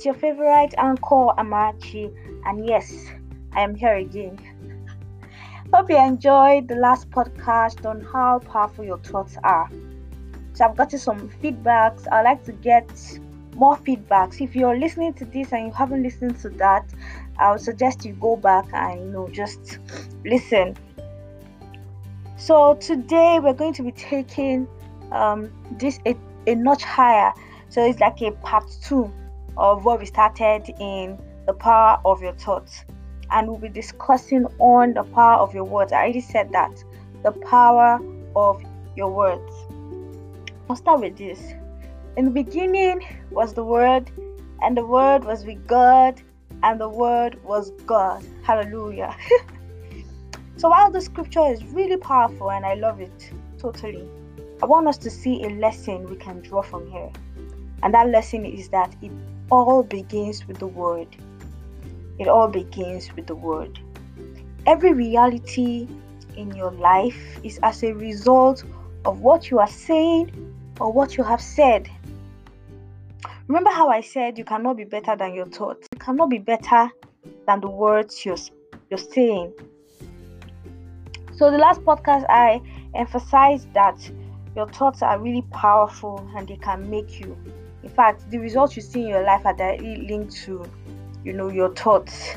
It's your favorite anchor, Amachi, and yes, I am here again. Hope you enjoyed the last podcast on how powerful your thoughts are. So, I've gotten some feedbacks. I'd like to get more feedbacks. If you're listening to this and you haven't listened to that, I would suggest you go back and you know just listen. So today we're going to be taking um, this a, a notch higher. So it's like a part two of what we started in the power of your thoughts, and we'll be discussing on the power of your words. I already said that the power of your words. I'll start with this. In the beginning was the Word, and the Word was with God, and the Word was God. Hallelujah. so, while the scripture is really powerful and I love it totally, I want us to see a lesson we can draw from here. And that lesson is that it all begins with the Word. It all begins with the Word. Every reality in your life is as a result of what you are saying or what you have said. Remember how I said you cannot be better than your thoughts. You cannot be better than the words you're, you're saying. So, the last podcast, I emphasized that your thoughts are really powerful and they can make you. In fact, the results you see in your life are directly linked to, you know, your thoughts.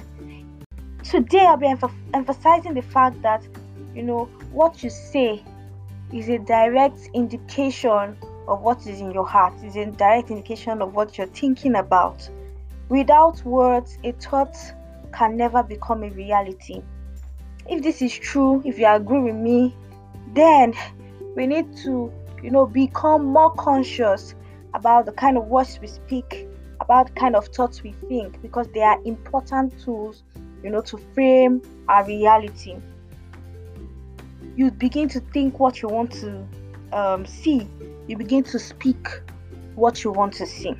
Today, I'll be emph- emphasizing the fact that, you know, what you say is a direct indication of what is in your heart, is a direct indication of what you're thinking about. Without words, a thought can never become a reality. If this is true, if you agree with me, then we need to, you know, become more conscious about the kind of words we speak, about kind of thoughts we think, because they are important tools, you know, to frame our reality. You begin to think what you want to um, see you begin to speak what you want to see.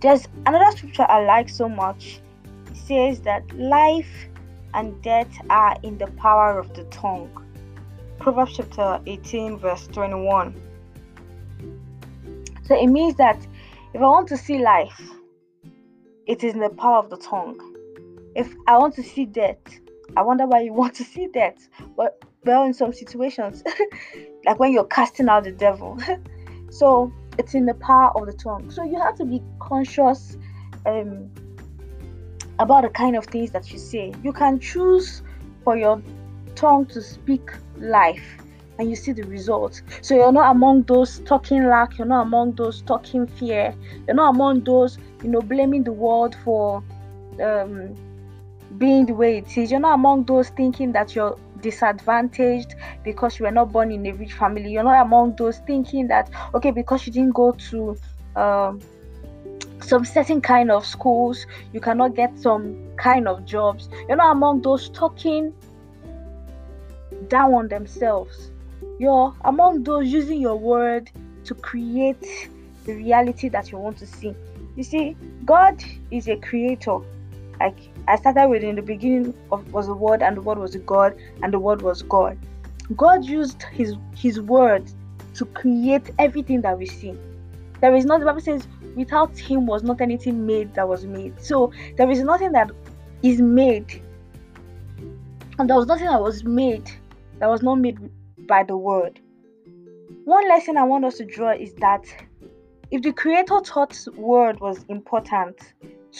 There's another scripture I like so much. It says that life and death are in the power of the tongue. Proverbs chapter 18, verse 21. So it means that if I want to see life, it is in the power of the tongue. If I want to see death, I wonder why you want to see death. But well, in some situations, like when you're casting out the devil. so it's in the power of the tongue. So you have to be conscious um, about the kind of things that you say. You can choose for your tongue to speak life and you see the results. So you're not among those talking lack, you're not among those talking fear, you're not among those, you know, blaming the world for um, being the way it is. You're not among those thinking that you're disadvantaged because you were not born in a rich family. You're not among those thinking that okay, because you didn't go to um, some certain kind of schools, you cannot get some kind of jobs. You're not among those talking down on themselves. You're among those using your word to create the reality that you want to see. You see, God is a creator. Like I started with in the beginning of was the word and the word was God and the word was God. God used his his word to create everything that we see. There is not the Bible says without him was not anything made that was made. So there is nothing that is made. And there was nothing that was made that was not made by the word. One lesson I want us to draw is that if the creator thought word was important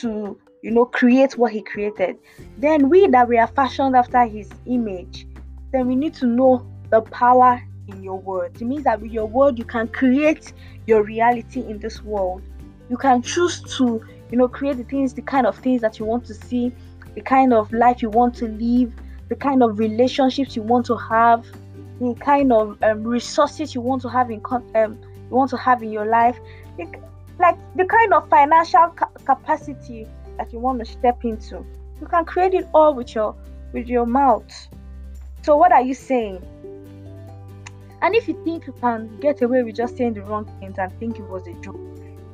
to you know, create what he created. Then we that we are fashioned after his image, then we need to know the power in your word. It means that with your word you can create your reality in this world. You can choose to, you know, create the things, the kind of things that you want to see, the kind of life you want to live, the kind of relationships you want to have, the kind of um, resources you want to have in um, you want to have in your life, like the kind of financial ca- capacity that you want to step into. You can create it all with your with your mouth. So what are you saying? And if you think you can get away with just saying the wrong things and think it was a joke,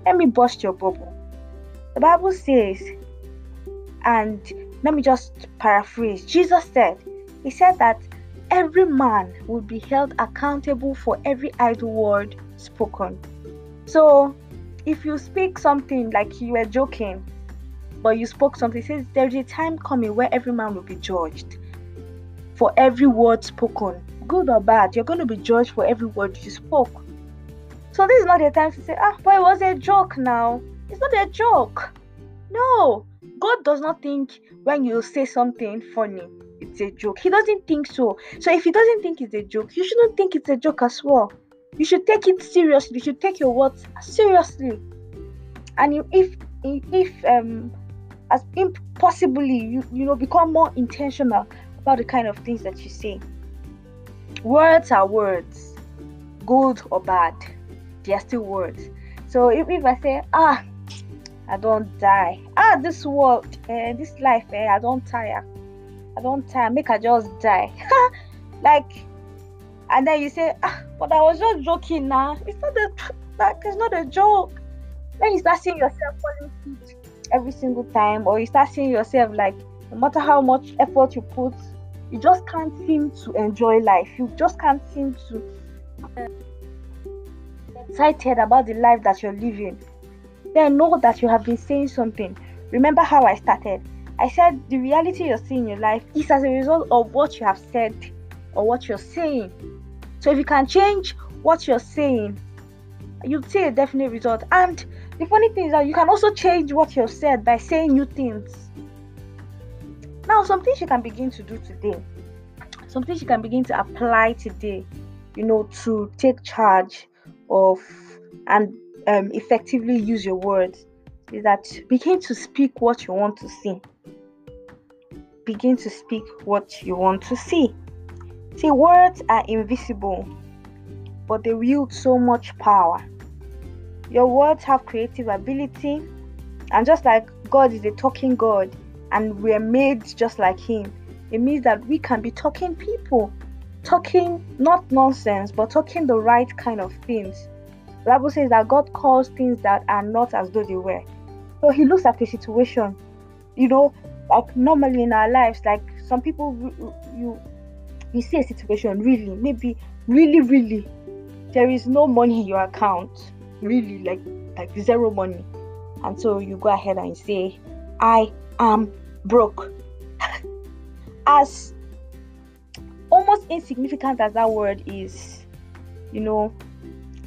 let me bust your bubble. The Bible says, and let me just paraphrase. Jesus said, He said that every man will be held accountable for every idle word spoken. So if you speak something like you were joking, but you spoke something, says there's a time coming where every man will be judged for every word spoken, good or bad. You're going to be judged for every word you spoke. So this is not the time to say, ah, but it was a joke now. It's not a joke. No, God does not think when you say something funny, it's a joke. He doesn't think so. So if he doesn't think it's a joke, you shouldn't think it's a joke as well. You should take it seriously. You should take your words seriously. And if if um as impossibly you you know become more intentional about the kind of things that you say. Words are words, good or bad, they are still words. So if, if I say ah I don't die. Ah, this world, eh, this life, eh, I don't tire. I don't tire. Make I just die. like, and then you say, ah, but I was just joking now. It's not a, like, it's not a joke. Then you start seeing yourself falling sick every single time, or you start seeing yourself like, no matter how much effort you put, you just can't seem to enjoy life. You just can't seem to excited about the life that you're living then know that you have been saying something. Remember how I started? I said the reality you're seeing in your life is as a result of what you have said or what you're saying. So if you can change what you're saying, you'll see a definite result. And the funny thing is that you can also change what you've said by saying new things. Now, some things you can begin to do today, some things you can begin to apply today, you know, to take charge of and um, effectively use your words is that begin to speak what you want to see. Begin to speak what you want to see. See, words are invisible, but they wield so much power. Your words have creative ability, and just like God is a talking God, and we're made just like Him, it means that we can be talking people, talking not nonsense, but talking the right kind of things the Bible says that God calls things that are not as though they were. So He looks at the situation. You know, like normally in our lives, like some people, you you see a situation really, maybe really, really, there is no money in your account, really, like like zero money, and so you go ahead and say, "I am broke." as almost insignificant as that word is, you know,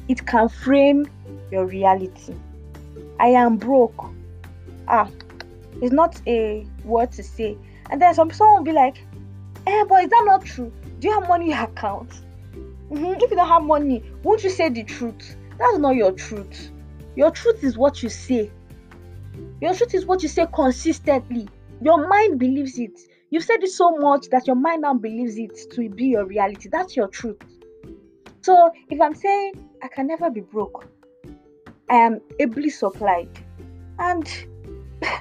it can frame your reality. I am broke. Ah, it's not a word to say. And then some someone will be like, eh, but is that not true? Do you have money in your account? Mm-hmm. If you don't have money, won't you say the truth? That's not your truth. Your truth is what you say. Your truth is what you say consistently. Your mind believes it. You've said it so much that your mind now believes it to be your reality. That's your truth. So if I'm saying I can never be broke, I am ably supplied, and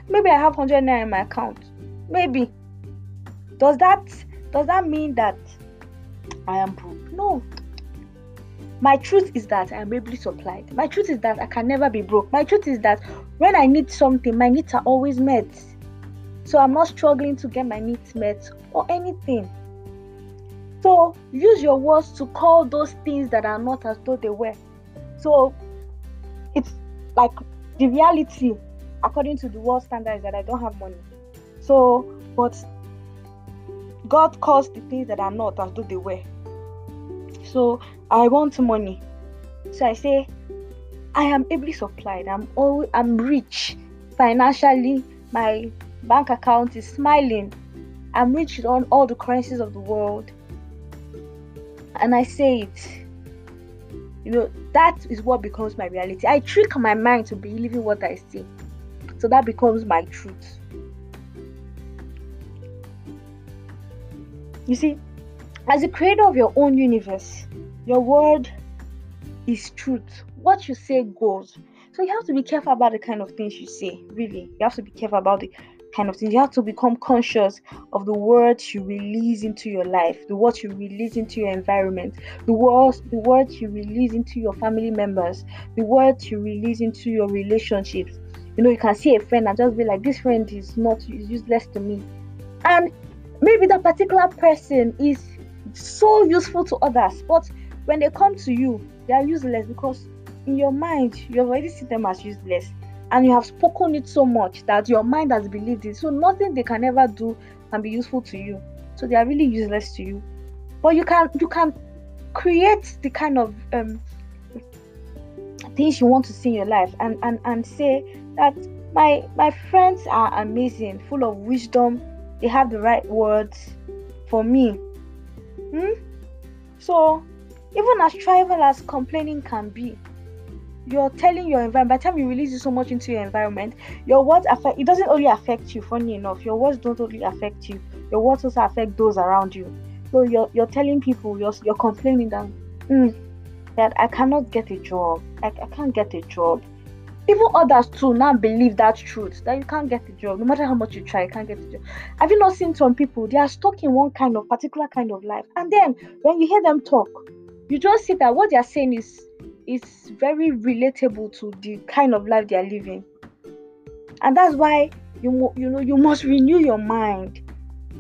maybe I have 100 naira in my account. Maybe. Does that does that mean that I am broke? No. My truth is that I am ably supplied. My truth is that I can never be broke. My truth is that when I need something, my needs are always met. So I'm not struggling to get my needs met or anything. So use your words to call those things that are not as though they were. So it's like the reality, according to the world standards, that I don't have money. So, but God calls the things that are not as though they were. So I want money. So I say, I am ably supplied. I'm all I'm rich financially. My bank account is smiling. I'm rich on all the currencies of the world and I say it. You know, that is what becomes my reality. I trick my mind to believing what I see. So that becomes my truth. You see, as the creator of your own universe, your word is truth. What you say goes. So you have to be careful about the kind of things you say. Really, you have to be careful about the kind of things. You have to become conscious of the words you release into your life, the words you release into your environment, the words the words you release into your family members, the words you release into your relationships. You know, you can see a friend and just be like, this friend is not is useless to me. And maybe that particular person is so useful to others, but when they come to you, they are useless because in your mind you have already seen them as useless and you have spoken it so much that your mind has believed it. So nothing they can ever do can be useful to you. So they are really useless to you. But you can you can create the kind of um, things you want to see in your life and and and say that my my friends are amazing full of wisdom. They have the right words for me. Hmm? so even as trivial as complaining can be you're telling your environment by the time you release so much into your environment your words affect it doesn't only affect you funny enough your words don't only affect you your words also affect those around you. So you're, you're telling people you're, you're complaining that mm, that i cannot get a job I, I can't get a job even others too now believe that truth that you can't get a job no matter how much you try you can't get a job. Have you not seen some people they are stuck in one kind of particular kind of life and then when you hear them talk you just see that what they are saying is is very relatable to the kind of life they are living. And that's why you you know you must renew your mind.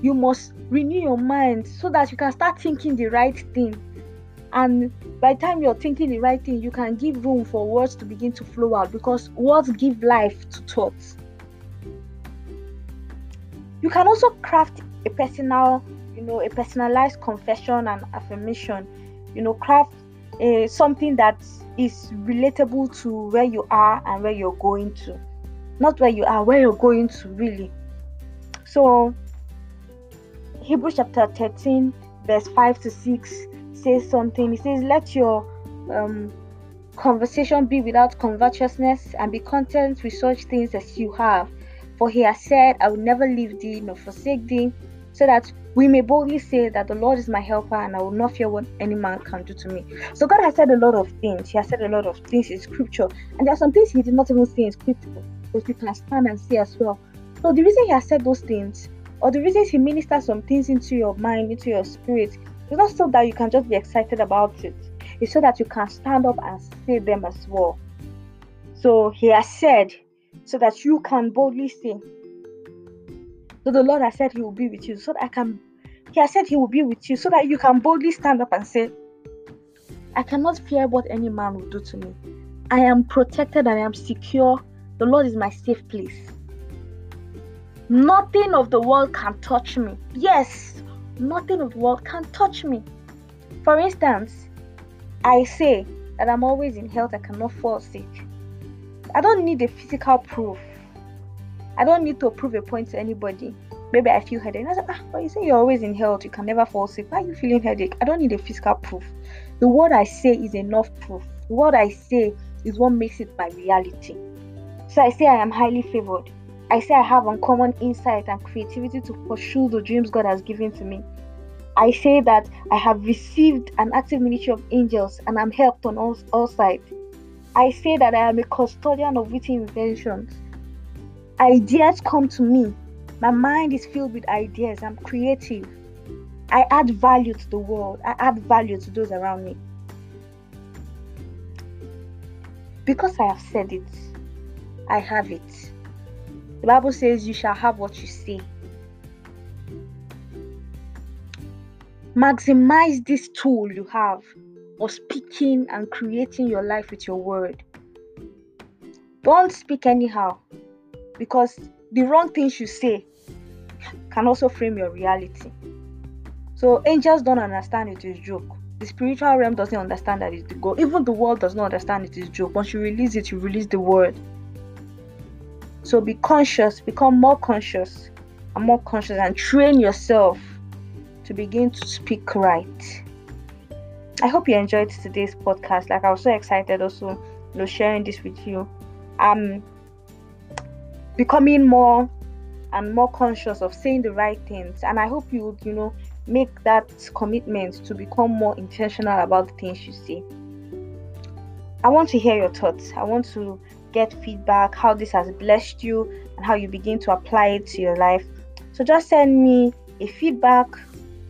You must renew your mind so that you can start thinking the right thing and by the time you're thinking the right thing you can give room for words to begin to flow out because words give life to thoughts. You can also craft a personal you know a personalized confession and affirmation. You know craft a, something that is relatable to where you are and where you're going to. Not where you are where you're going to really. So hebrews chapter 13 verse 5 to 6 says something He says let your um, conversation be without covetousness and be content with such things as you have for he has said i will never leave thee nor forsake thee so that we may boldly say that the Lord is my helper and I will not fear what any man can do to me. So God has said a lot of things. He has said a lot of things in scripture. And there are some things he did not even say in scripture, but we can stand and see as well. So the reason he has said those things, or the reason he ministers some things into your mind, into your spirit, is not so that you can just be excited about it. It's so that you can stand up and say them as well. So he has said, so that you can boldly say, so the Lord has said He will be with you, so that I can. He has said He will be with you, so that you can boldly stand up and say, I cannot fear what any man will do to me. I am protected and I am secure. The Lord is my safe place. Nothing of the world can touch me. Yes, nothing of the world can touch me. For instance, I say that I'm always in health, I cannot fall sick. I don't need a physical proof I don't need to prove a point to anybody. Maybe I feel headache. I said, ah, but you say you're always in health, you can never fall sick. Why are you feeling headache? I don't need a physical proof. The word I say is enough proof. The word I say is what makes it my reality. So I say I am highly favored. I say I have uncommon insight and creativity to pursue the dreams God has given to me. I say that I have received an active ministry of angels and I'm helped on all, all sides. I say that I am a custodian of witty inventions ideas come to me. My mind is filled with ideas. I'm creative. I add value to the world. I add value to those around me. Because I have said it, I have it. The Bible says, You shall have what you say. Maximize this tool you have of speaking and creating your life with your word. Don't speak anyhow because the wrong things you say can also frame your reality. So angels don't understand it is joke. The spiritual realm doesn't understand that it's the goal. Even the world does not understand it is joke. Once you release it, you release the word. So be conscious, become more conscious and more conscious and train yourself to begin to speak right. I hope you enjoyed today's podcast. Like I was so excited also, you know, sharing this with you. Um becoming more and more conscious of saying the right things and i hope you would you know make that commitment to become more intentional about the things you say i want to hear your thoughts i want to get feedback how this has blessed you and how you begin to apply it to your life so just send me a feedback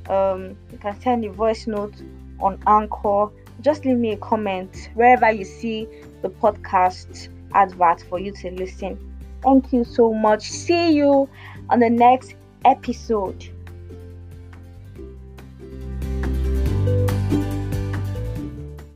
um, you can send a voice note on anchor just leave me a comment wherever you see the podcast advert for you to listen Thank you so much. See you on the next episode.